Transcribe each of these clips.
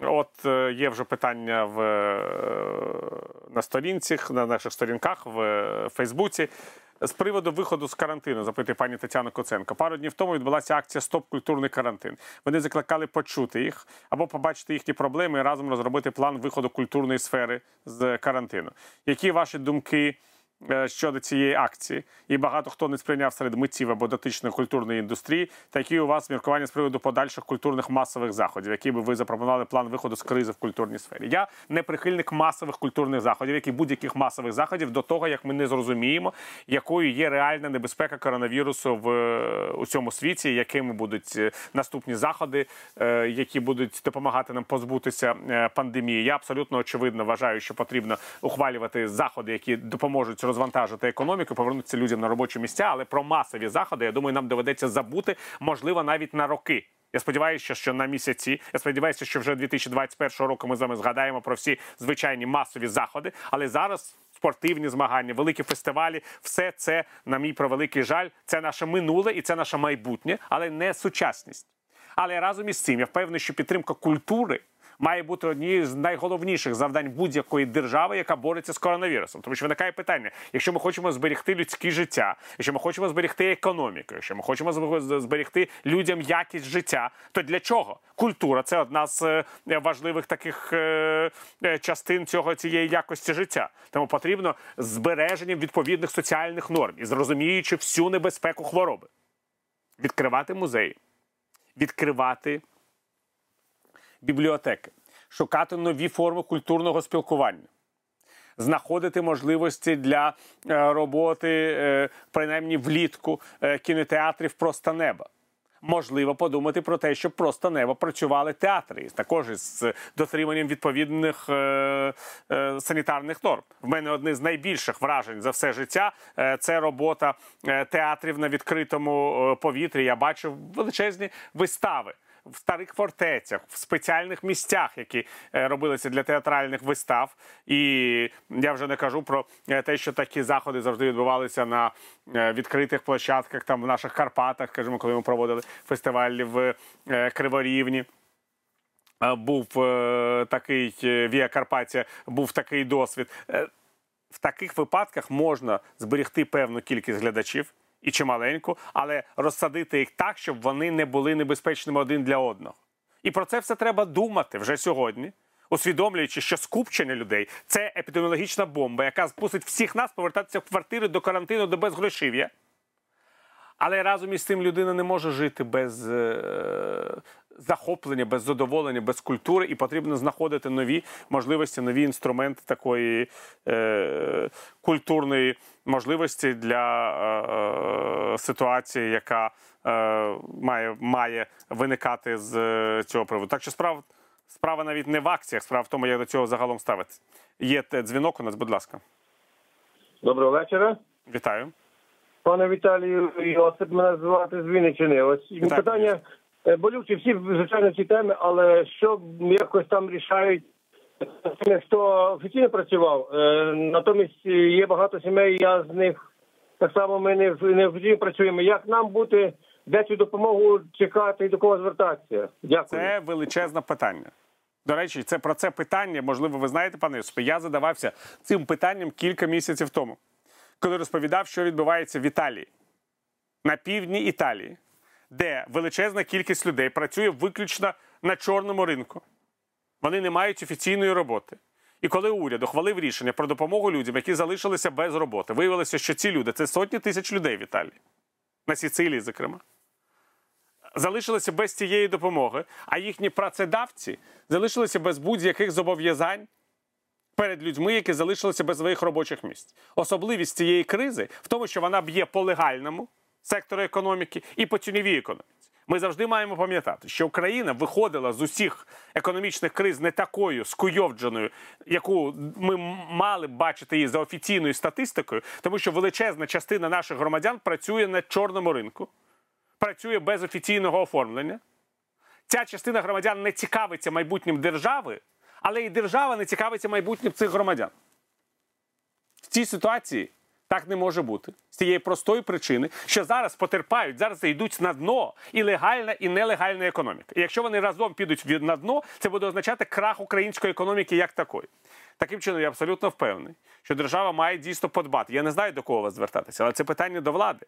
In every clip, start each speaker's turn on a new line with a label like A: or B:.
A: От е, є вже питання в на сторінцях, на наших сторінках в Фейсбуці. З приводу виходу з карантину, запитує пані Тетяна Коценко. Пару днів тому відбулася акція Стоп культурний карантин. Вони закликали почути їх або побачити їхні проблеми і разом розробити план виходу культурної сфери з карантину. Які ваші думки? Е, щодо цієї акції, і багато хто не сприйняв серед митців або дотичної культурної індустрії. Такі у вас міркування з приводу подальших культурних масових заходів, які би ви запропонували план виходу з кризи в культурній сфері. Я не прихильник масових культурних заходів, як і будь-яких масових заходів до того, як ми не зрозуміємо, якою є реальна небезпека коронавірусу в у цьому світі, якими будуть е, наступні заходи, е, які будуть допомагати нам позбутися пандемії. Я абсолютно очевидно вважаю, що потрібно ухвалювати заходи, які допоможуть розвантажити економіку, повернутися людям на робочі місця. Але про масові заходи я думаю, нам доведеться забути, можливо, навіть на роки. Я сподіваюся, що на місяці. Я сподіваюся, що вже 2021 року ми з вами згадаємо про всі звичайні масові заходи. Але зараз спортивні змагання, великі фестивалі, все це, на мій превеликий жаль, це наше минуле і це наше майбутнє, але не сучасність. Але разом із цим я впевнений, що підтримка культури має бути однією з найголовніших завдань будь-якої держави, яка бореться з коронавірусом. Тому що виникає питання: якщо ми хочемо зберегти людське життя, якщо ми хочемо зберегти економіку, якщо ми хочемо зберегти людям якість життя, то для чого? Культура це одна з е, важливих таких е, е, частин цього цієї якості життя. Тому потрібно збереження відповідних соціальних норм і зрозуміючи всю небезпеку хвороби, відкривати музеї, відкривати бібліотеки, шукати нові форми культурного спілкування, знаходити можливості для е, роботи, е, принаймні влітку е, кінотеатрів просто неба. Можливо, подумати про те, щоб просто небо працювали театри, також з дотриманням відповідних е, е, санітарних норм. В мене одне з найбільших вражень за все життя е, це робота театрів на відкритому повітрі. Я бачив величезні вистави в старих фортецях, в спеціальних місцях, які е, робилися для театральних вистав. І я вже не кажу про е, те, що такі заходи завжди відбувалися на е, відкритих площадках, там в наших Карпатах, скажімо, коли ми проводили фестиваль в Криворівні. Був такий Вія Карпатія, був такий досвід. В таких випадках можна зберегти певну кількість глядачів і чималеньку, але розсадити їх так, щоб вони не були небезпечними один для одного. І про це все треба думати вже сьогодні, усвідомлюючи, що скупчення людей це епідеміологічна бомба, яка змусить всіх нас повертатися в квартири до карантину до безгрошів'я. Але разом із тим людина не може жити без е, захоплення, без задоволення, без культури, і потрібно знаходити нові можливості, нові інструменти такої е, культурної можливості для е, е, ситуації, яка е, має має виникати з е, цього приводу. Так що справа справа навіть не в акціях, справа в тому, як до цього загалом ставиться. Є дзвінок у нас, будь ласка.
B: Доброго вечора.
A: Вітаю.
B: Пане Віталію, Йосип мене звати з Вінниччини. Ось Вітаю. питання е, болючі всі, звичайно, ці теми, але що якось там рішають хто офіційно працював. Е, натомість є багато сімей, я з них так само ми не не офіційно працюємо. Як нам бути, де цю допомогу чекати і до кого звертатися? Дякую.
A: Це величезне питання. До речі, це про це питання, можливо, ви знаєте, пане Йосипе, я задавався цим питанням кілька місяців тому, коли розповідав, що відбувається в Італії, на півдні Італії, де величезна кількість людей працює виключно на чорному ринку. Вони не мають офіційної роботи. І коли уряд ухвалив рішення про допомогу людям, які залишилися без роботи, виявилося, що ці люди це сотні тисяч людей в Італії, на Сіцилії, зокрема, залишилися без цієї допомоги, а їхні працедавці залишилися без будь-яких зобов'язань перед людьми, які залишилися без своїх робочих місць. Особливість цієї кризи в тому, що вона б'є по легальному сектору економіки і по тіньовій економіці. Ми завжди маємо пам'ятати, що Україна виходила з усіх економічних криз не такою скуйовдженою, яку ми мали бачити її за офіційною статистикою, тому що величезна частина наших громадян працює на чорному ринку, працює без офіційного оформлення. Ця частина громадян не цікавиться майбутнім держави, але і держава не цікавиться майбутнім цих громадян. В цій ситуації Так не може бути з тієї простої причини, що зараз потерпають, зараз йдуть на дно і легальна, і нелегальна економіка. І якщо вони разом підуть на дно, це буде означати крах української економіки як такої. Таким чином, я абсолютно впевнений, що держава має дійсно подбати. Я не знаю до кого вас звертатися, але це питання до влади.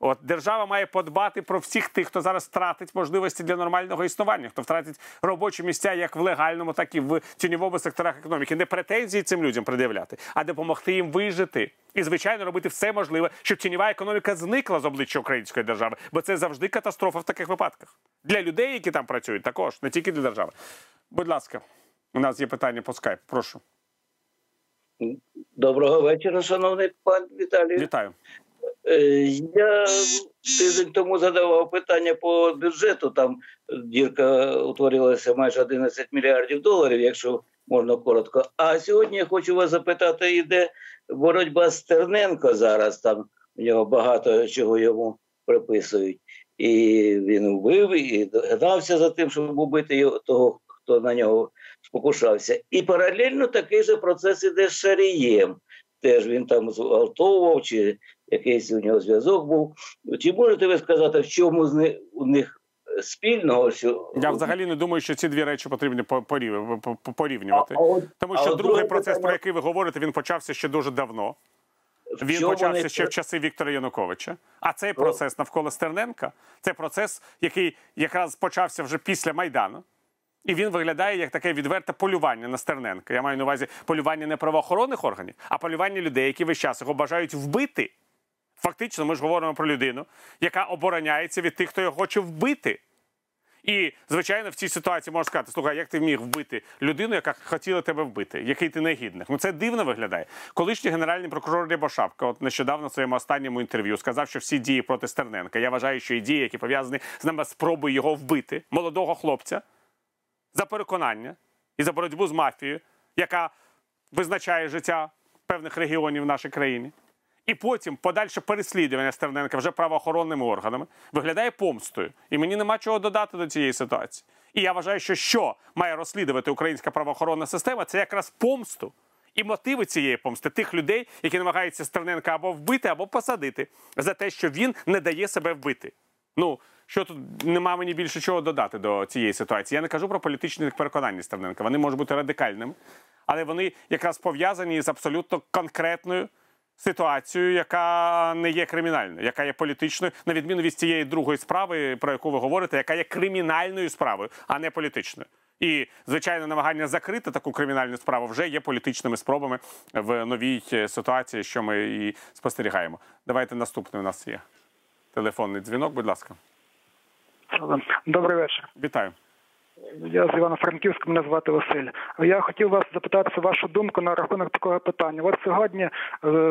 A: От держава має подбати про всіх тих, хто зараз втратить можливості для нормального існування, хто втратить робочі місця як в легальному, так і в тіньовому секторах економіки. Не претензії цим людям пред'являти, а допомогти їм вижити. І, звичайно, робити все можливе, щоб тіньова економіка зникла з обличчя української держави, бо це завжди катастрофа в таких випадках. Для людей, які там працюють, також не тільки для держави. Будь ласка, у нас є питання по скайпу. Прошу.
C: Доброго вечора, шановний пан Віталій.
A: Вітаю.
C: Е, Я тиждень тому задавав питання по бюджету. Там дірка утворилася майже 11 мільярдів доларів, якщо можна коротко. А сьогодні я хочу вас запитати, іде боротьба з Стерненко зараз. Там у нього багато чого йому приписують. І він вбив і гнався за тим, щоб убити його, того, хто на нього спокушався. І паралельно такий же процес іде з Шарієм. Теж він там зґвалтовував, чи якийсь у нього зв'язок був. Чи можете ви сказати, в чому з ни- у них спільного? Що
A: Я взагалі не думаю, що ці дві речі потрібно по- порів- по- по- порівнювати.
C: А от-
A: Тому що
C: от
A: другий процес,
C: питання,
A: про який ви говорите, він почався ще дуже давно. Він почався
C: вони-
A: ще в часи Віктора Януковича. А цей процес навколо Стерненка це процес, який якраз почався вже після Майдану. І він виглядає як таке відверте полювання на Стерненка. Я маю на увазі полювання не правоохоронних органів, а полювання людей, які весь час його бажають вбити. Фактично, ми ж говоримо про людину, яка обороняється від тих, хто його хоче вбити. І, звичайно, в цій ситуації можна сказати, слухай, як ти міг вбити людину, яка хотіла тебе вбити, який ти негідник. Ну це дивно виглядає. Колишній генеральний прокурор Рябошапка, от нещодавно в своєму останньому інтерв'ю, сказав, що всі дії проти Стерненка. Я вважаю, що і дії, які пов'язані з нами спробою його вбити, молодого хлопця, за переконання і за боротьбу з мафією, яка визначає життя певних регіонів в нашій країні. І потім подальше переслідування Стерненка вже правоохоронними органами виглядає помстою. І мені нема чого додати до цієї ситуації. І я вважаю, що що має розслідувати українська правоохоронна система, це якраз помсту. І мотиви цієї помсти тих людей, які намагаються Стерненка або вбити, або посадити за те, що він не дає себе вбити. Ну що тут нема мені більше чого додати до цієї ситуації. Я не кажу про політичні переконання Стерненка. Вони можуть бути радикальними, але вони якраз пов'язані з абсолютно конкретною ситуацією, яка не є кримінальною, яка є політичною, на відміну від цієї другої справи, про яку ви говорите, яка є кримінальною справою, а не політичною. І звичайно, намагання закрити таку кримінальну справу вже є політичними спробами в новій е, ситуації, що ми і спостерігаємо. Давайте наступний у нас є телефонний дзвінок. Будь ласка,
D: Добрий вечір.
A: вітаю.
D: Я з Івано-Франківська, мене звати Василь. Я хотів вас запитати вашу думку на рахунок такого питання. От сьогодні е,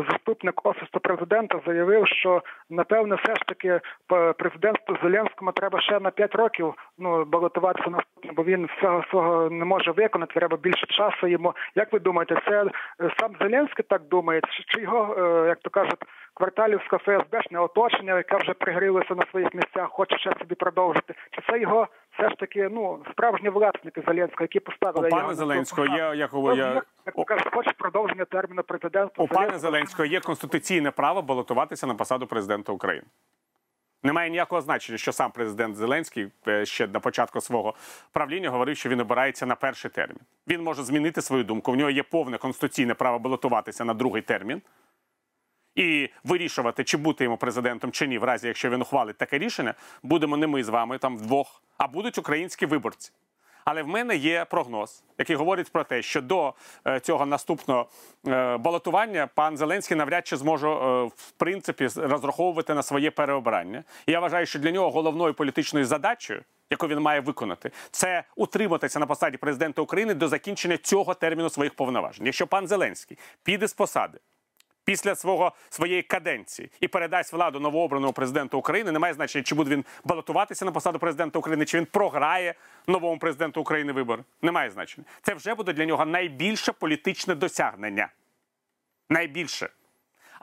D: заступник офісу президента заявив, що напевне все ж таки п- президентству Зеленському треба ще на 5 років ну балотуватися наступне, бо він всього свого не може виконати. Треба більше часу йому. Як ви думаєте, це е, сам Зеленський так думає, чи- його, е, як то кажуть, кварталівське ФСБшне оточення, яке вже пригрілося на своїх місцях, хоче ще собі продовжити? Чи це його все ж таки ну справжні власники Зеленського, які поставили його цю
A: Зеленського є як
D: Ну,
A: я,
D: як, кажуть, хоче продовження терміну президентства.
A: у пана Зеленського є конституційне право балотуватися на посаду президента України. Немає ніякого значення, що сам президент Зеленський е, ще на початку свого правління говорив, що він обирається на перший термін. Він може змінити свою думку. В нього є повне конституційне право балотуватися на другий термін і вирішувати, чи бути йому президентом чи ні, в разі якщо він ухвалить таке рішення, будемо не ми з вами там вдвох, а будуть українські виборці. Але в мене є прогноз, який говорить про те, що до е, цього наступного е, балотування пан Зеленський навряд чи зможе е, в принципі розраховувати на своє переобрання. І я вважаю, що для нього головною політичною задачею, яку він має виконати, це утриматися на посаді президента України до закінчення цього терміну своїх повноважень. Якщо пан Зеленський піде з посади після свого своєї каденції і передасть владу новообраному президенту України, немає значення, чи буде він балотуватися на посаду президента України, чи він програє новому президенту України вибори. Немає значення. Це вже буде для нього найбільше політичне досягнення. Найбільше.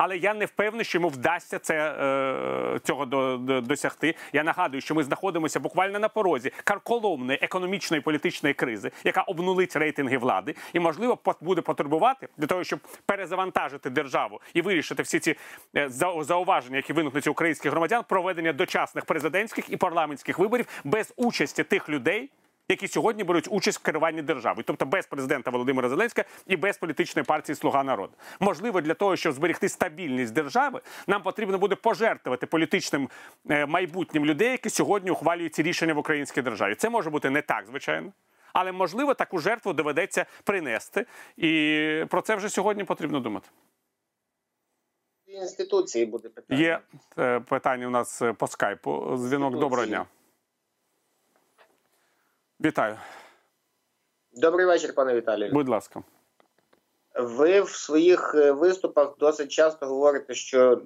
A: Але я не впевнений, що йому вдасться це е, цього до, до- досягти. Я нагадую, що ми знаходимося буквально на порозі карколомної економічної і політичної кризи, яка обнулить рейтинги влади, і можливо буде потребувати для того, щоб перезавантажити державу і вирішити всі ці е, зауваження, які виникнуть українських громадян, проведення дочасних президентських і парламентських виборів без участі тих людей. Які сьогодні беруть участь в керуванні державою, тобто без президента Володимира Зеленського і без політичної партії Слуга народу. Можливо, для того, щоб зберегти стабільність держави, нам потрібно буде пожертвувати політичним е, майбутнім людей, які сьогодні ухвалюють ці рішення в українській державі. Це може бути не так, звичайно, але можливо таку жертву доведеться принести, і про це вже сьогодні потрібно думати.
E: інституції буде питання.
A: Є е, питання у нас е, по скайпу. Дзвінок. Доброго дня. Вітаю,
E: Добрий вечір, пане Віталію.
A: будь ласка.
E: Ви в своїх е, виступах досить часто говорите, що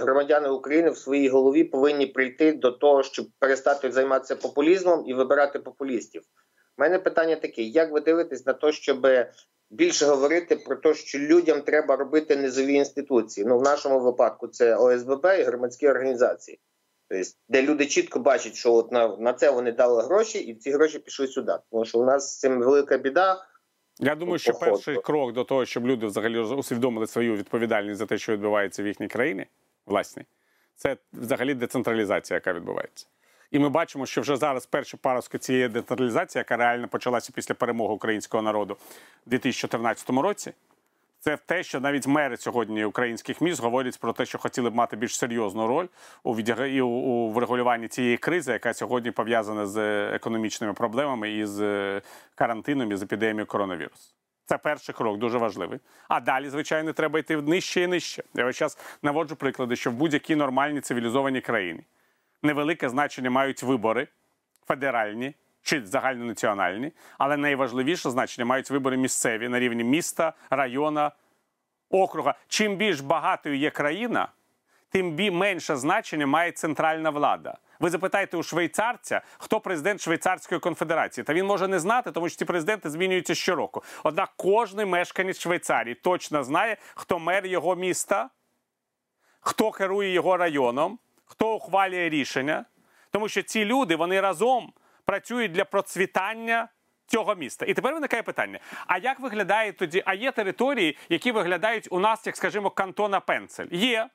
E: громадяни України в своїй голові повинні прийти до того, щоб перестати займатися популізмом і вибирати популістів. У мене питання таке: як ви дивитесь на те, щоб більше говорити про те, що людям треба робити низові інституції? Ну, в нашому випадку це ОСББ і громадські організації. Тобто, де люди чітко бачать, що от на, на це вони дали гроші, і ці гроші пішли сюди. Тому що у нас з цим велика біда.
A: Я думаю, що
E: Походу.
A: перший крок до того, щоб люди взагалі усвідомили свою відповідальність за те, що відбувається в їхній країні, власне, це взагалі децентралізація, яка відбувається. І ми бачимо, що вже зараз перші паростки цієї децентралізації, яка реально почалася після перемоги українського народу у 2014 році. Це те, що навіть мери сьогодні українських міст говорять про те, що хотіли б мати більш серйозну роль у у, у врегулюванні цієї кризи, яка сьогодні пов'язана з е, економічними проблемами і з е, карантином і з епідемією коронавірусу. Це перший крок, дуже важливий. А далі, звичайно, треба йти нижче і нижче. Я ось зараз наводжу приклади, що в будь-якій нормальній цивілізованій країні невелике значення мають вибори федеральні чи загальнонаціональні, але найважливіше значення мають вибори місцеві на рівні міста, района, округа. Чим більш багатою є країна, тим менше значення має центральна влада. Ви запитаєте у швейцарця, хто президент Швейцарської конфедерації. Та він може не знати, тому що ці президенти змінюються щороку. Однак кожний мешканець Швейцарії точно знає, хто мер його міста, хто керує його районом, хто ухвалює рішення. Тому що ці люди вони разом працюють для процвітання цього міста. І тепер виникає питання: а як виглядає тоді? А є території, які виглядають у нас, як скажімо, кантона Пенцель? Є.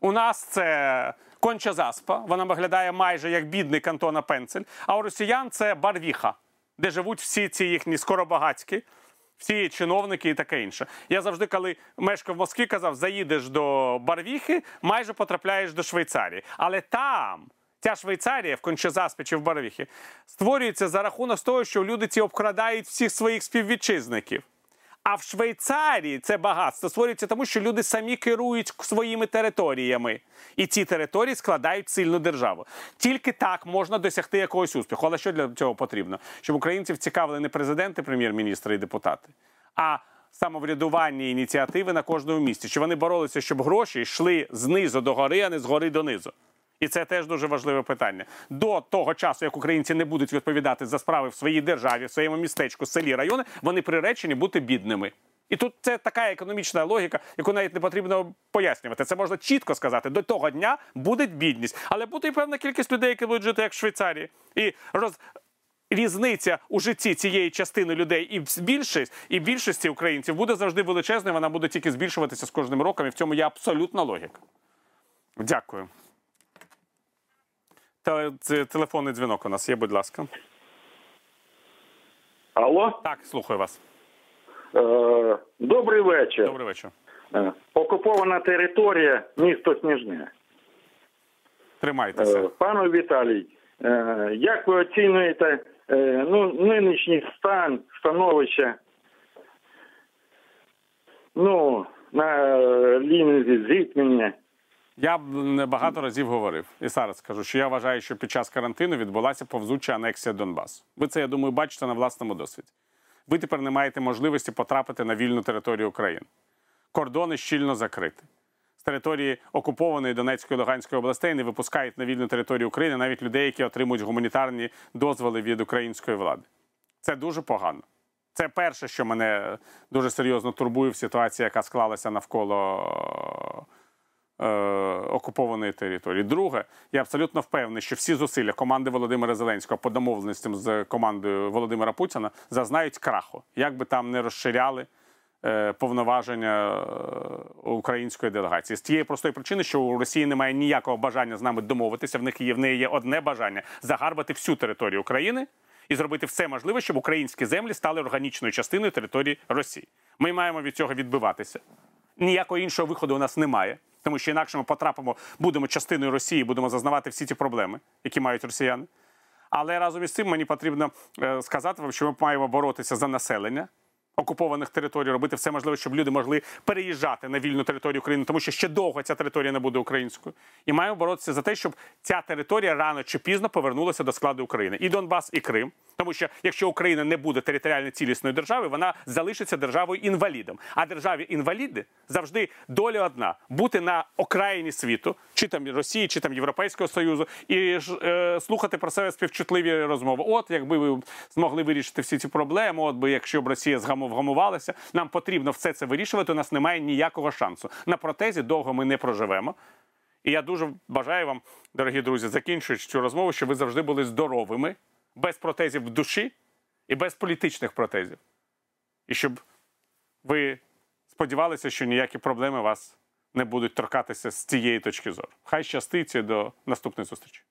A: У нас це конча заспа. Вона виглядає майже як бідний кантона Пенцель. А у росіян це Барвіха, де живуть всі ці їхні скоробагацькі, всі чиновники і таке інше. Я завжди, коли мешкав в Москві, казав, заїдеш до Барвіхи, майже потрапляєш до Швейцарії. Але там. Ця Швейцарія в Кончезаспі чи в Барвіхі створюється за рахунок того, що люди ці обкрадають всіх своїх співвітчизників. А в Швейцарії це багатство створюється тому, що люди самі керують своїми територіями, і ці території складають сильну державу. Тільки так можна досягти якогось успіху. Але що для цього потрібно? Щоб українців цікавили не президенти, прем'єр-міністри і депутати, а самоврядування ініціативи на кожному місці. Щоб вони боролися, щоб гроші йшли знизу до гори, а не згори донизу. І це теж дуже важливе питання. До того часу, як українці не будуть відповідати за справи в своїй державі, в своєму містечку, селі, районі, вони приречені бути бідними. І тут це така економічна логіка, яку навіть не потрібно пояснювати. Це можна чітко сказати. До того дня буде бідність, але буде і певна кількість людей, які будуть жити як в Швейцарії. І роз... різниця у житті цієї частини людей і більшість, і більшості українців буде завжди величезною. Вона буде тільки збільшуватися з кожним роком. І в цьому є абсолютна логіка. Дякую. Телефонний дзвінок у нас є, будь ласка.
F: Алло,
A: Так, слухаю вас.
F: е, добрий вечір.
A: Добрий вечір.
F: Е, Окупована територія, місто Сніжне.
A: Тримайтеся.
F: Е, Пане Віталій, е, як ви оцінюєте е, ну, нинішній стан, становище ну, на лінії зіткнення?
A: Я багато разів говорив і зараз скажу, що я вважаю, що під час карантину відбулася повзуча анексія Донбасу. Ви це, я думаю, бачите на власному досвіді. Ви тепер не маєте можливості потрапити на вільну територію України. Кордони щільно закриті. З території окупованої Донецької і Луганської областей не випускають на вільну територію України навіть людей, які отримують гуманітарні дозволи від української влади. Це дуже погано. Це перше, що мене дуже серйозно турбує в ситуації, яка склалася навколо окупованої території. Друге, я абсолютно впевнений, що всі зусилля команди Володимира Зеленського по домовленостям з командою Володимира Путіна зазнають краху, як би там не розширяли. е, Повноваження е, української делегації з тієї простої причини, що у Росії немає ніякого бажання з нами домовитися. В них є в неї є одне бажання загарбати всю територію України і зробити все можливе, щоб українські землі стали органічною частиною території Росії. Ми маємо від цього відбиватися. Ніякого іншого виходу у нас немає, тому що інакше ми потрапимо, будемо частиною Росії, будемо зазнавати всі ті проблеми, які мають росіяни. Але разом із цим мені потрібно е, сказати вам, що ми маємо боротися за населення окупованих територій, робити все можливе, щоб люди могли переїжджати на вільну територію України, тому що ще довго ця територія не буде українською. І маємо боротися за те, щоб ця територія рано чи пізно повернулася до складу України. І Донбас, і Крим. Тому що якщо Україна не буде територіально цілісною державою, вона залишиться державою інвалідом. А державі інваліди завжди доля одна бути на окраїні світу, чи там Росії, чи там Європейського Союзу, і е, слухати про себе співчутливі розмови. От якби ви змогли вирішити всі ці проблеми, от би якщо б Росія згаму- вгамувалася, нам потрібно все це вирішувати. У нас немає ніякого шансу. На протезі довго ми не проживемо. І я дуже бажаю вам, дорогі друзі, закінчуючи цю розмову, щоб ви завжди були здоровими, без протезів в душі і без політичних протезів. І щоб ви сподівалися, що ніякі проблеми вас не будуть торкатися з цієї точки зору. Хай щастить до наступної зустрічі.